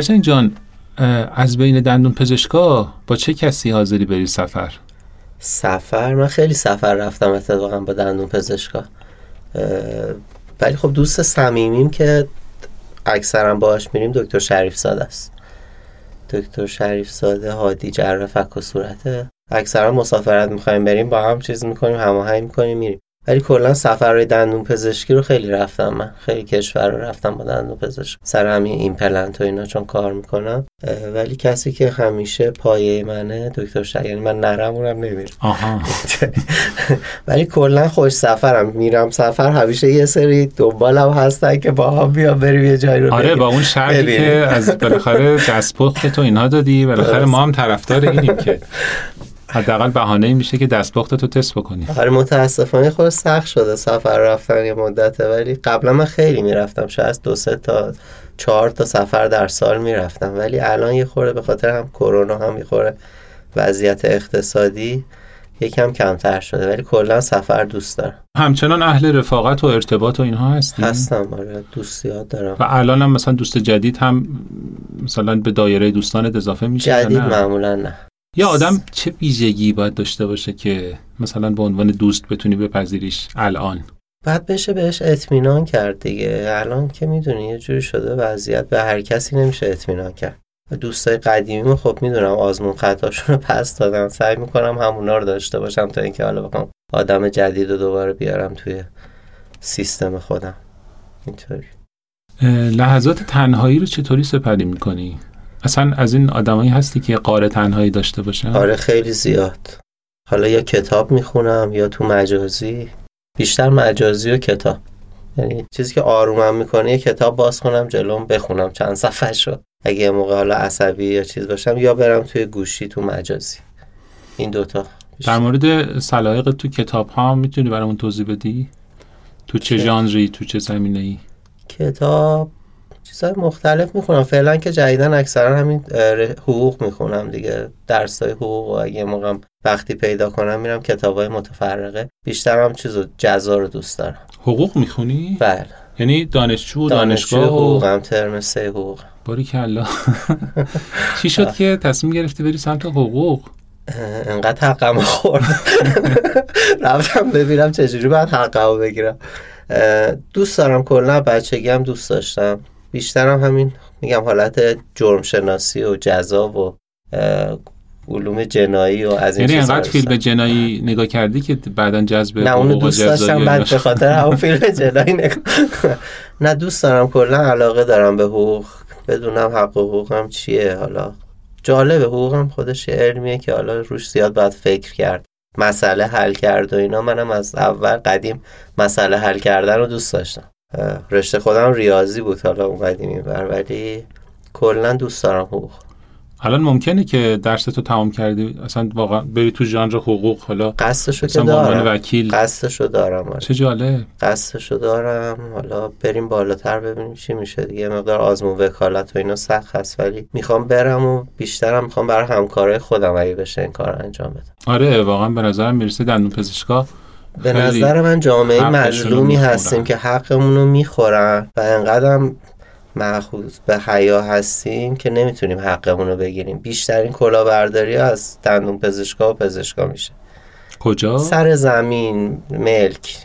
ارجن جان از بین دندون پزشکا با چه کسی حاضری بری سفر؟ سفر؟ من خیلی سفر رفتم اتفاقا با دندون پزشکا. ولی خب دوست صمیمیم که اکثرا باهاش میریم دکتر شریف ساده است. دکتر شریف ساده هادی جراح فک و صورته اکثرا مسافرت می‌خوایم بریم با هم چیز می‌کنیم هماهنگ می‌کنیم میریم. ولی کلا سفرهای دندون پزشکی رو خیلی رفتم من. خیلی کشور رو رفتم با دندون پزشک. سر همین این پلنت و اینا چون کار می‌کنم. ولی کسی که همیشه پایه منه دکتر شریف. یعنی من نرمونم نمیرم آها. ولی کلا خوش سفرم. میرم سفر همیشه یه سری دنبالم هستن که با هم بیا بریم یه جایی رو آره. با اون شرطی. که از بالاخره دستپخت تو اینها دادی. بالاخره ما هم طرفدار اینیم که. حداقل بهانه این میشه که دستپخت تو تست بکنی. آره متاسفانه خود سخت شده سفر رفتن یه مدته ولی قبلا من خیلی می‌رفتم شاید دو سه تا چهار تا سفر در سال می‌رفتم. ولی الان یه خورده به خاطر هم کرونا هم یه خورده وضعیت اقتصادی یکم کمتر شده ولی کلا سفر دوست دارم. همچنان اهل رفاقت و ارتباط و اینها هستی هستم آره دوست زیاد دارم. و الان هم مثلا دوست جدید هم مثلا به دایره دوستانت اضافه میشه جدید؟ معمولا نه. یا آدم چه ویژگی باید داشته باشه که مثلا به عنوان دوست بتونی بپذیریش الان؟ بعد بشه بهش اطمینان کرد دیگه. الان که می‌دونی یه جوری شده وضعیت به هر کسی نمیشه اطمینان کرد. دوستای قدیمی خب می‌دونم آزمون خطاشون رو پس دادم. سعی می‌کنم همونا رو داشته باشم تا اینکه حالا بخوام آدم جدید رو دوباره بیارم توی سیستم خودم. اینطوری. لحظات تنهایی رو چطوری سپری می‌کنی؟ اصلا از این آدمایی هستی که قاره تنهایی داشته باشن؟ آره خیلی زیاد حالا یا کتاب می‌خونم یا تو مجازی بیشتر مجازی و کتاب یعنی چیزی که آرومم می‌کنه یه کتاب باز کنم جلوم بخونم چند صفحه شو اگه یه موقع حالا عصبی یا چیز باشم یا برم توی گوشی تو مجازی این دوتا در مورد سلایق تو کتاب ها می‌تونی برامون توضیح بدی؟ تو چه چه؟ ژانری تو چه زمینه ای؟ کتاب چیزهای مختلف می‌خونم. فعلا که جدیدن اکثرا همین حقوق می‌خونم دیگه. درسای حقوق و اگه موقع وقتی پیدا کنم میرم کتابای متفرقه. بیشتر هم چیزو جزا رو دوست دارم. حقوق می‌خونی؟ بله. یعنی دانشجو و دانشجو دانشگاه حقوقم ترم سه حقوق. باری کلا چی شد که تصمیم گرفتی بری سمت حقوق؟ انقدر حقم خورد رفتم ببینم چجوری باید حقم بگیرم. دوست دارم کلا بچگی هم دوست داشتم. بیشترم همین میگم حالت جرم شناسی و جزا و علوم جنایی و از این یعنی انقدر فیلم جنایی نگاه کردی که بعدا جذب نه اونو دوست داشتم بعد به خاطر همون فیلم جنایی نگاه نه دوست دارم کلا علاقه دارم به حقوق. بدونم حق و حقوقم چیه حالا جالبه حقوقم خودش یه علمیه که حالا روش زیاد باید فکر کرد. مسئله حل کرد و اینا. منم از اول قدیم مسئله حل کردن رو دوست داشتم. رشته خودم ریاضی بود حالا اومدیم این بر ولی کلا دوست دارم حقوق. الان ممکنه که درس تو تمام کردی؟ اصلا واقعا بری تو ژانر حقوق حالا قصدشو که دارم. وکیل. قصدشو دارم آره. چه جالب. قصدشو دارم. حالا بریم بالاتر ببینیم چی میشه دیگه. مقدار آزمون وکالت و اینا سخت هست ولی می‌خوام برم و بیشترم می‌خوام برای همکارای خودم اگه بشه این کار انجام بدم. آره واقعا به نظرم می‌رسه دندون پزشکا. به نظر من جامعه مظلومی. هستیم که حقمون رو می‌خورن و انقدرم مخوض به حیا هستیم که نمی‌تونیم حقمون رو بگیریم بیشترین کلاهبرداری از دندون پزشکا و پزشکا میشه. کجا؟ سر زمین ملک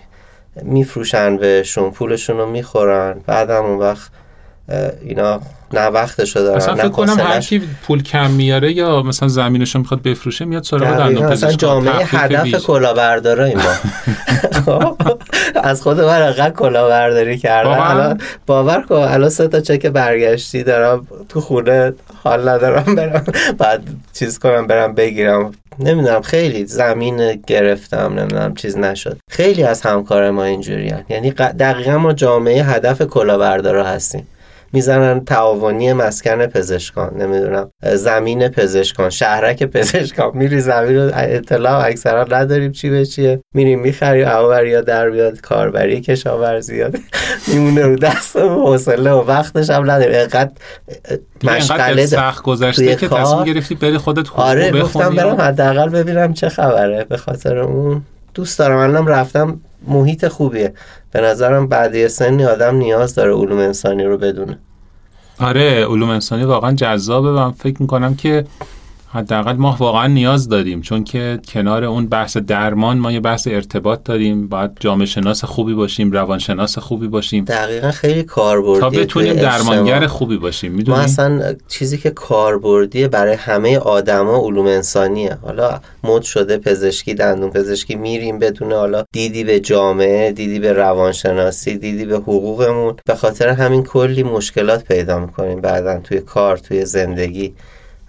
میفروشن بهشون پولشون رو می‌خورن. بعدم اون وقت اینا نه وقتشو دارن اصلا فکر کنم هر. کی پول کم میاره یا مثلا زمینشو می‌خواد بفروشه میاد سراغ. دندون اصلا پزشک جامعه هدف کلاهبردارای ما. از خود من انقدر کلاهبرداری کردم؟ الان باور کن الان سه تا چک برگشتی دارم تو خونه حال ندارم برم بعد چیز کنم برم بگیرم. نمی‌دونم خیلی زمین گرفتم نمی‌دونم چیز نشد. خیلی از همکار ما اینجوری یعنی دقیقا ما جامعه هدف کلاهبردارا هستیم. می‌زنن تعاونی مسکن پزشکان نمی‌دونم زمین پزشکان شهرک پزشکان. میری زمین رو اطلاع اکثرا نداریم چی به چیه. میریم می‌خریم اوبر یا در بیاد کاربری کشاورزی یاد میمونه رو دست حوصله و وقتش هم نداریم. انقدر مشغله. سخت گذشته که. تصمیم گرفتی بری خودت حقوق آره گفتم برم حداقل ببینم چه خبره. به خاطر اون دوست دارم. الانم رفتم محیط خوبیه. به نظرم بعد یه سنی آدم نیاز داره علوم انسانی رو بدونه. آره علوم انسانی واقعا جذابه و من فکر می‌کنم که حداقل ما واقعا نیاز داریم چون که کنار اون بحث درمان ما یه بحث ارتباط داریم. باید جامعه شناس خوبی باشیم روانشناس خوبی باشیم. دقیقا خیلی کاربردی تا بتونیم درمانگر خوبی باشیم می‌دونی؟ ما اصلا چیزی که کاربردیه برای همه آدما علوم انسانیه. حالا مد شده پزشکی دندون پزشکی میریم بدون حالا دیدی به جامعه دیدی به روانشناسی دیدی به حقوقمون. به خاطر همین کلی مشکلات پیدا می‌کنیم بعدا توی کار توی زندگی.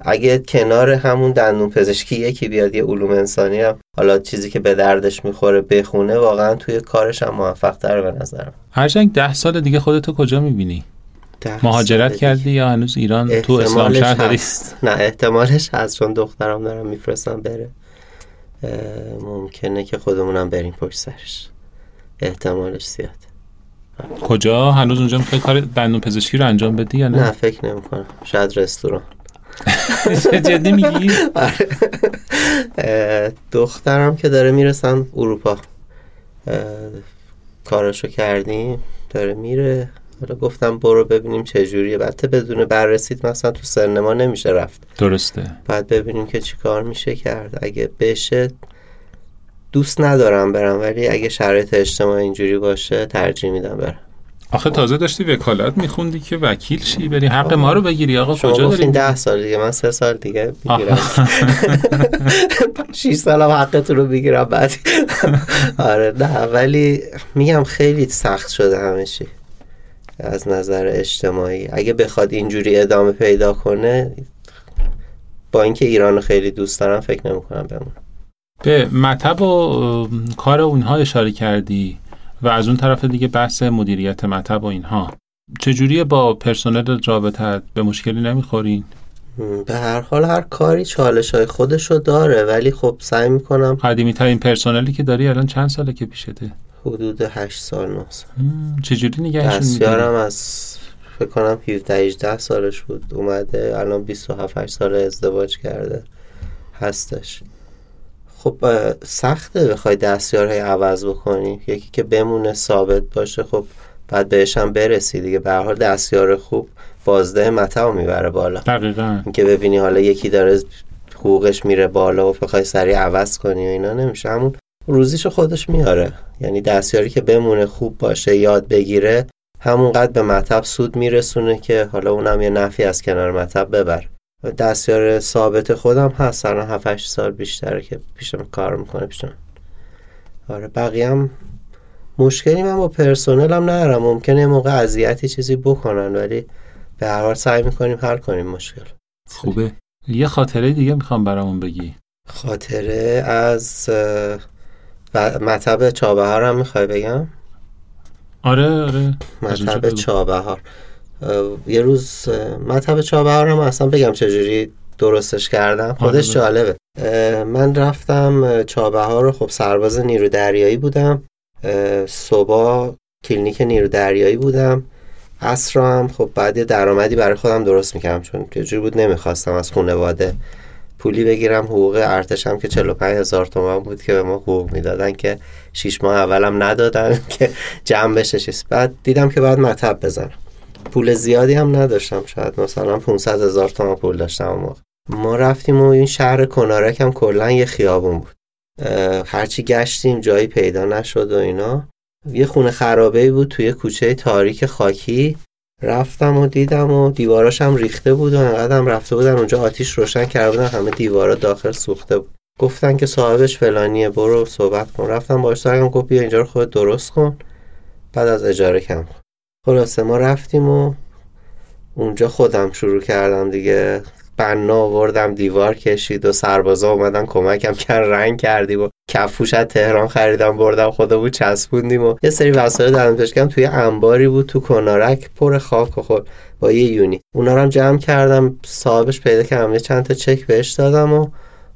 اگه کنار همون دندون پزشکی یکی بیاد یه علوم انسانی هم حالا چیزی که به دردش می‌خوره بخونه واقعا توی کارش هم موفق تر به نظرم. هرچند ده سال دیگه خودتو کجا می‌بینی؟ مهاجرت کردی یا هنوز ایران تو اسلام شهر داری؟ نه احتمالش هست چون دخترم دارم میفرستم بره. ممکنه که خودمونم بریم پشت سرش. احتمالش زیاد. کجا؟ هنوز اونجا می‌خوای کار دندون پزشکی رو انجام بدی یا نه؟ نه فکر نمی‌کنم. شاید رستوران. جدی میگی؟ دخترم که داره می‌رسم اروپا. کارشو کردیم داره میره. حالا گفتم برو ببینیم چه جوریه. البته بدون بررسید مثلا تو سن ما نمیشه رفت. درسته. بعد ببینیم که چی کار میشه کرد. اگه بشه دوست ندارم برم ولی اگه شرایط اجتماعی اینجوری باشه ترجیح میدم برم. آخه تازه داشتی وکالت میخوندی که وکیل شی بری حق ما رو بگیری. آقا شما کجا گفتین ده سال دیگه من سه سال دیگه بگیرم شیش سال هم حقتون رو بگیرم بعد. آره نه ولی میگم خیلی سخت شده همه چی از نظر اجتماعی. اگه بخواد اینجوری ادامه پیدا کنه با اینکه ایران خیلی دوست دارم فکر نمی‌کنم بمونم به مطب و کار اونها اشاره کردی. و از اون طرف دیگه بحث مدیریت مطب و اینها. چجوری با پرسنل رابطت؟ به مشکلی نمی‌خورین؟ به هر حال هر کاری چالش های خودشو داره ولی خب سعی می‌کنم قدیمی ترین پرسنلی که داری الان چند ساله که پیشته؟ حدود 8 سال 9 سال. چجوری نگهشون دستیارم از فکر کنم 17 18 سالش بود. اومده الان 27 8 سال ازدواج کرده. هستش. خب سخته بخوای دستیارهای عوض بکنی. یکی که بمونه ثابت باشه خب بعد بهش هم برسی دیگه. به حال دستیار خوب بازده متاع می‌بره بالا. دقیقا. اینکه ببینی حالا یکی داره حقوقش میره بالا و بخوای سریع عوض کنی و اینا نمیشه. همون روزیشو خودش میاره. یعنی دستیاری که بمونه خوب باشه یاد بگیره همونقدر به مطب سود میرسونه که حالا اونم یه نفی از کنار مطب ببر. دستیار ثابت خودم هست. الان 7 سال بیشتره که پیشم کار می‌کنه پیشم آره بقیه هم مشکلی من با پرسنلم ندارم. ممکنه یه موقع اذیتی چیزی بکنن ولی به هر حال سعی می‌کنیم حل کنیم مشکل. خوبه. یه خاطره دیگه می‌خوام برامون بگی. خاطره از مطب چابهار هم می‌خوای بگم؟ آره آره. مطب چابهار. یه روز مطب چابهار هم اصلا بگم چجوری درستش کردم خودش جالبه. من رفتم چابهار رو خب سرباز نیرو دریایی بودم. صبح کلینیک نیرو دریایی بودم. عصر هم خب بعد یه درآمدی برای خودم درست می‌کردم چون جوری بود نمی‌خواستم از خانواده پولی بگیرم. حقوق ارتشم که 45 هزار تومن بود که به ما حقوق می‌دادن که 6 ماه اولم ندادن که جمع بشه بعد دیدم که بعد مطب بزنم. پول زیادی هم نداشتم شاید مثلا 500 هزار پول داشتم اون ما رفتیم و این شهر کنارک هم کلا یه خیابون بود. هرچی گشتیم جایی پیدا نشد و اینا. یه خونه خرابه بود توی کوچه تاریک خاکی. رفتم و دیدم و دیواراش هم ریخته بود و انقدر هم رفته بودن. اونجا آتیش روشن کرده بودن همه دیوارا داخل سوخته بود. گفتن که صاحبش فلانیه برو صحبت کن. رفتم باش سرگم گفت بیا اینجا رو خود درست کن. بعد از اجاره کم کن. خلاصه ما رفتیم و اونجا خودم شروع کردم دیگه. بنا آوردم دیوار کشید و سربازا اومدن کمکم کرد رنگ کردیم و کفوش از تهران خریدم بردم بود چسبوندیم و یه سری وسایل دارم پشکم توی انباری بود تو کنارک پر خاک و خود با یه یونی. اونا رو هم جمع کردم صاحبش پیدا کردم یه چند تا چک بهش دادم و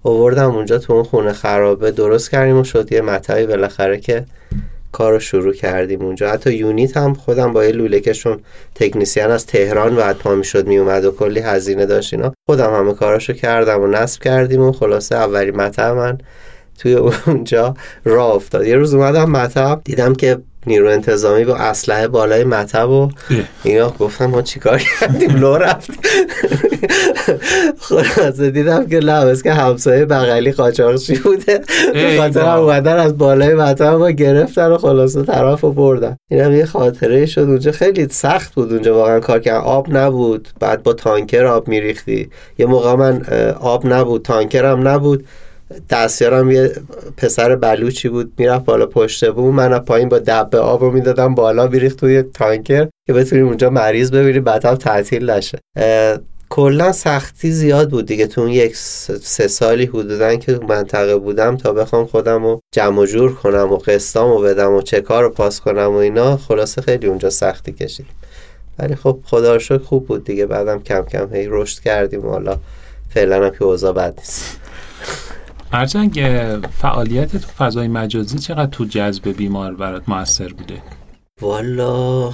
آوردم اونجا تو اون خونه خرابه. درست کردیم و شد یه متعی بالاخره که کار رو شروع کردیم اونجا. حتی یونیت هم خودم با یه لوله کهشون تکنیسیان از تهران بعد پا می‌شد میومد و کلی هزینه داشت اینا. خودم همه کاراشو کردم و نصب کردیم و خلاصه اولی مطب من توی اونجا راه افتاد. یه روز اومدم مطب دیدم که نیرو انتظامی با اسلحه بالای مطب و اینا گفتم ما چیکار کردیم؟ لو رفت. خلاصه دیدم که لباس که همسایه بغلی قاچاقچی بوده؟ خاطر هم اومدن از بالای مطب ما گرفتن و خلاصه طرف رو بردن. اینم یه خاطره شد اونجا. خیلی سخت بود اونجا واقعا کار کردن. آب نبود. بعد با تانکر آب میریختی. یه موقع من آب نبود. تانکر هم نبود. دستیارم یه پسر بلوچی بود می‌رفت بالا پشته بود من پایین با دبه آب رو می‌دادم بالا بیریخت توی تانکر که بتونیم اونجا مریض ببینیم بعد هم تعطیل نشه. کلا سختی زیاد بود دیگه تو اون یک سه سالی حدودا که منطقه بودم تا بخوام خودم رو جمع جور کنم و قسطامو بدم و چه کار رو پاس کنم و اینا خلاصه خیلی اونجا سختی کشید ولی خب خدا رو خوب بود دیگه بعدم کم کم هی رشد کردیم و حالا فعلا هم که اوضاع بد نیست. ارژنگ فعالیت تو فضای مجازی چقدر تو جذب بیمار برات موثر بوده؟ والا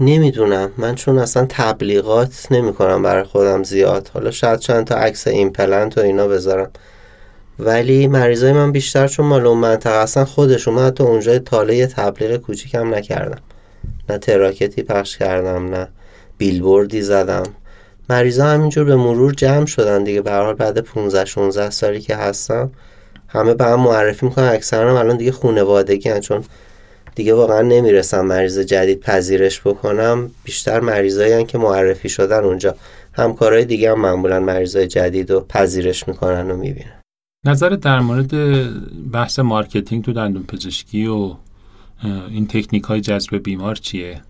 نمی‌دونم. من چون اصلا تبلیغات نمی کنم برای خودم زیاد. حالا شاید چند تا عکس ایمپلنت و اینا بذارم. ولی مریضای من بیشتر چون مال اون منطقه اصلا خودشون من حتی اونجا تا حالا تبلیغ کوچیکم نکردم. نه تراکتی پخش کردم نه بیلبوردی زدم. مریضا همینجور به مرور جمع شدن دیگه. به حال بعد 15 16 سالی که هستم همه به هم معرفی می‌کنن. اکثرا هم الان دیگه خونوادگی هن. چون دیگه واقعا نمی‌رسم مریض جدید پذیرش بکنم. بیشتر مریضایی که معرفی شدن اونجا. همکارای دیگه هم معمولا مریضای جدید رو پذیرش می‌کنن و می‌بینن. نظر در مورد بحث marketing تو دندون پزشکی و این تکنیک های جذب بیمار چیه؟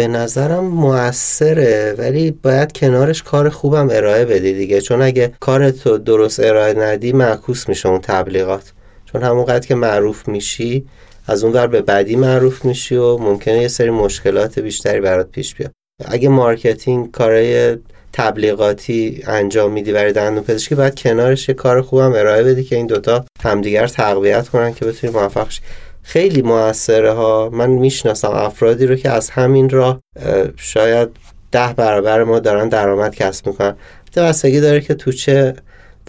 به نظرم موثره ولی باید کنارش کار خوبم ارائه بدی دیگه. چون اگه کارتو درست ارائه ندی معکوس میشه اون تبلیغات. چون همون که معروف میشی از اون ور به بعدی معروف میشی و ممکنه یه سری مشکلات بیشتری برات پیش بیاد. اگه marketing کارای تبلیغاتی انجام میدی برای دندون پزشکی باید کنارش یه کار خوبم ارائه بدی که این دوتا همدیگر تقویت کنن که بتونی موفق شی. خیلی موثره ها. من می‌شناسم افرادی رو که از همین راه شاید ده برابر ما دارن درآمد کسب می‌کنن. بستگی داره که تو چه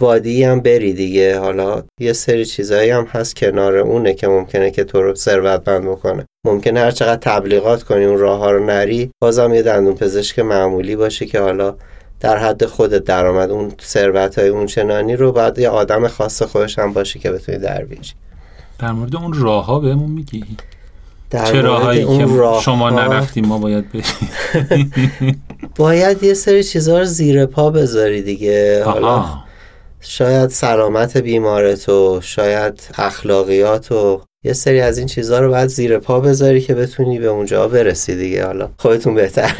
وادی هم بری دیگه. حالا یه سری چیزایی هم هست کنار اونه که ممکنه که تو رو ثروتمند بکنه. ممکنه هر چقدر تبلیغات کنی اون راه ها رو نری بازم یه دندون پزشک معمولی باشه که حالا در حد خود درآمد اون ثروت های اون چنانی رو بعد یه آدم خاص خودش هم باشه که بتونی در بیاری. در مورد اون راه ها بهمون میگی. چه راههایی که راه شما نرفتیم ما باید بریم؟ باید یه سری چیزها رو زیر پا بذاری دیگه. حالا شاید سلامت بیمارت و شاید اخلاقیات و یه سری از این چیزها رو باید زیر پا بذاری که بتونی به اونجا برسی دیگه. حالا خودتون بهتر.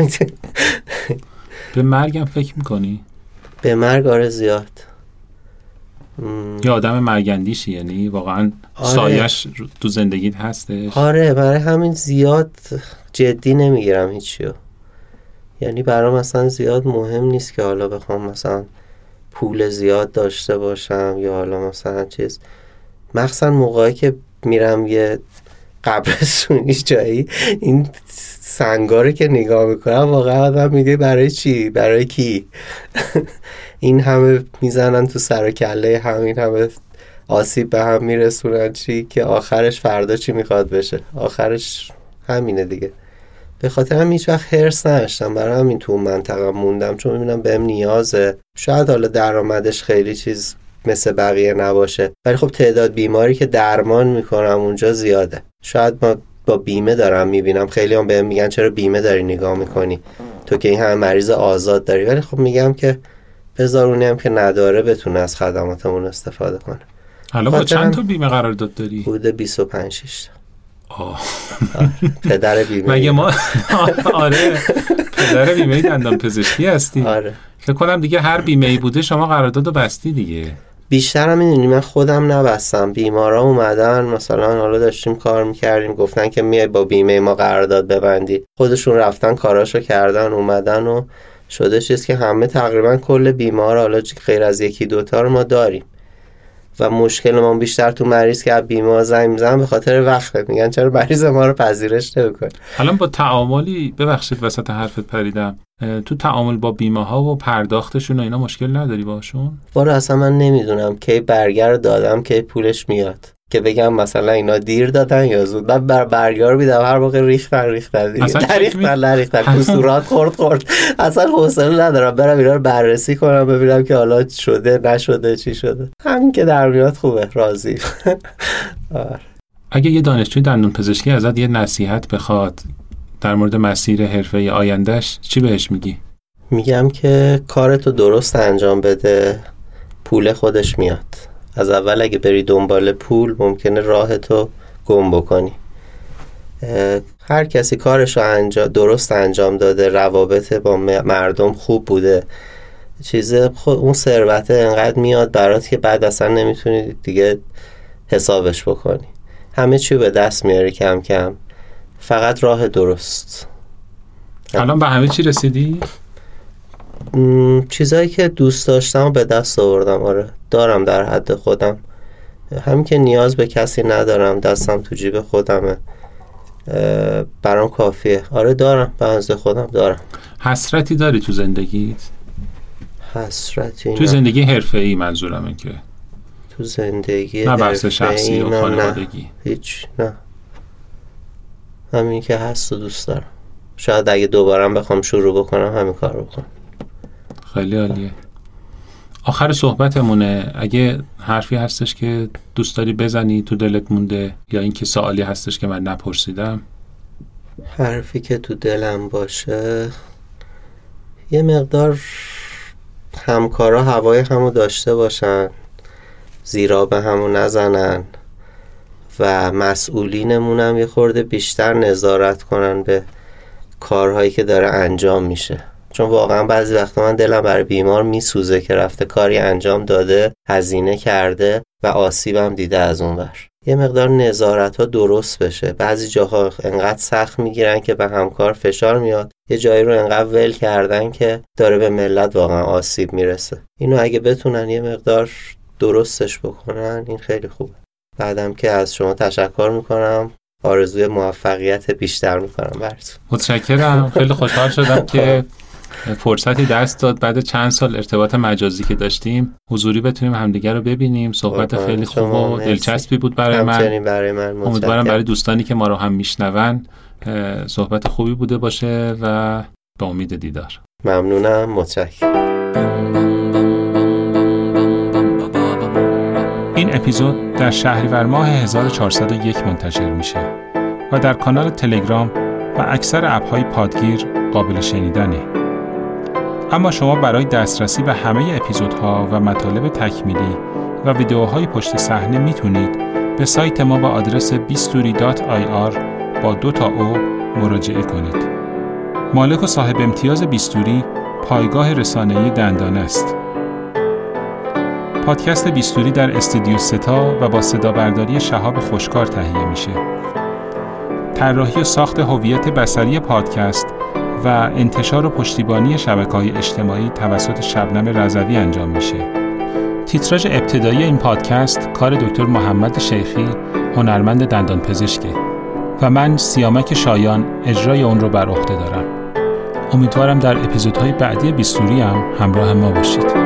به مرگم فکر می‌کنی؟ به مرگ آره زیاد. یه آدم مرگندیشی یعنی واقعا آره. سایش تو زندگیت هستش. آره برای همین زیاد جدی نمی‌گیرم هیچیو. یعنی برام مثلا زیاد مهم نیست که حالا بخوام مثلا پول زیاد داشته باشم یا حالا مثلا چیز. مخصوصا موقعی که میرم یه قبرستونی جایی این سنگاره که نگاه می‌کنم واقعا آدم میگه برای چی؟ برای کی؟ این همه می‌زنن تو سر و کله همین همه آسیب به هم میرسونن چی که آخرش فردا چی می‌خواد بشه. آخرش همینه دیگه. به خاطر هم هیچ وقت هرس نداشتم. برای همین تو منطقه موندم چون می‌بینم بهم نیازه. شاید حالا درآمدش خیلی چیز مثل بقیه نباشه. ولی خب تعداد بیماری که درمان می‌کنم اونجا زیاده. شاید ما با بیمه دارم می‌بینم. خیلی هم بهم میگن چرا بیمه داری نگاه می‌کنی؟ تو که این همه مریض آزاد داری. ولی خب میگم که بذار اونی هم که نداره بتونه از خدماتمون استفاده کنه. حالا با چند تا بیمه قرار داد داری؟ بوده 25 6 پدر بیمه مگه ما آره. پدر بیمه دندان پزشکی هستی. آره. فکر کنم دیگه هر بیمه ای بوده شما قرارداد بستی دیگه. بیشتر هم می‌دونی من خودم نبستم. بیمارا اومدن مثلا حالا داشتیم کار می‌کردیم گفتن که میای با بیمه ما قرارداد ببندی. خودشون رفتن کاراشو کردن اومدن و شده چیز که همه تقریبا کل بیمار حالا غیر از یکی دوتا رو ما داریم. و مشکل ما بیشتر تو مریض که از بیمار زنگ می‌زنن به خاطر وقت میگن چرا مریض ما رو پذیرش نمی‌کنه حالا با تعاملی ببخشید وسط حرفت پریدم. تو تعامل با بیمه ها و پرداختشون و اینا مشکل نداری باشون؟ بارو اصلا من نمی‌دونم کی برگر دادم کی پولش میاد. که بگم مثلا اینا دیر دادن یا زود. من بر برگار میدم هر موقع ریختن ریختن نریختن نریختن. کسورات خورد خورد. اصلا حوصله ندارم. برم اینا رو بررسی کنم ببینم که حالا شده نشده چی شده. همین که در میاد خوبه راضی. آره. اگه یه دانشجوی دندون پزشکی ازت یه نصیحت بخواد در مورد مسیر حرفه آیندهش چی بهش میگی؟ میگم که کارتو درست انجام بده پول خودش میاد. از اول اگه بری دنبال پول ممکنه راهتو گم بکنی. هر کسی کارش رو انجام درست انجام داده روابط با مردم خوب بوده. چیز خود اون ثروته انقدر میاد برات که بعد اصلا نمی‌تونی دیگه حسابش بکنی. همه چی به دست میاری کم کم. فقط راه درست. الان به همه چی رسیدی؟ چیزایی که دوست داشتم و به دست آوردم آره دارم در حد خودم. همین که نیاز به کسی ندارم دستم تو جیب خودمه. برام کافیه. آره دارم به اندازه خودم دارم. حسرتی داری تو زندگیت؟ حسرتی تو. زندگی حرفه ای منظورمه که. تو زندگی نه بحث شخصی و. خانوادگی. هیچ نه. همین که هست و دوست دارم. شاید اگه دوبارم بخوام شروع بکنم همین کار رو بکنم. خیلی عالیه. آخر صحبتمونه اگه حرفی هستش که دوست داری بزنی تو دلت مونده یا اینکه سوالی هستش که من نپرسیدم؟ حرفی که تو دلم باشه یه مقدار همکارا هوای همو داشته باشن زیرا به همو نزنن و مسئولینمونم یه خورده بیشتر نظارت کنن به کارهایی که داره انجام میشه. چون واقعا بعضی وقتا من دلم برای بیمار میسوزه که رفته کاری انجام داده هزینه کرده و آسیبم دیده از اون ور. یه مقدار نظارت ها درست بشه. بعضی جاها انقدر سخت می‌گیرن که به همکار فشار میاد. یه جایی رو انقدر ول کردن که داره به ملت واقعا آسیب می‌رسه. اینو اگه بتونن یه مقدار درستش بکنن این خیلی خوبه. بعدم که از شما تشکر می‌کنم. آرزوی موفقیت بیشتر می‌کنم براتون. متشکرم. خیلی خوشحال شدم که فرصتی دست داد بعد چند سال ارتباط مجازی که داشتیم حضوری بتونیم همدیگه رو ببینیم صحبت خیلی خوب و. دلچسبی بود برای من همچنین برای من امیدوارم. برای دوستانی که ما رو هم میشنون صحبت خوبی بوده باشه و به امید دیدار ممنونم متشکرم این اپیزود در شهریور ماه 1401 منتشر میشه و در کانال تلگرام و اکثر اپهای پادگیر قابل شنیدنه. اما شما برای دسترسی به همه اپیزودها و مطالب تکمیلی و ویدیوهای پشت صحنه می‌تونید به سایت ما با آدرس bisturi.ir با دو تا او مراجعه کنید. مالک و صاحب امتیاز بیستوری پایگاه رسانه‌ای دندان است. پادکست بیستوری در استودیو ستا و با صدا برداری شهاب خوشکار تهیه میشه. طراحی و ساخت هویت بصری پادکست و انتشار و پشتیبانی شبکه های اجتماعی توسط شبنم رضوی انجام میشه. تیتراژ ابتدایی این پادکست کار دکتر محمد شیخی هنرمند دندان پزشکه و من سیامک شایان اجرای اون رو بر عهده دارم. امیدوارم در اپیزودهای بعدی بیستوری هم همراه ما باشید.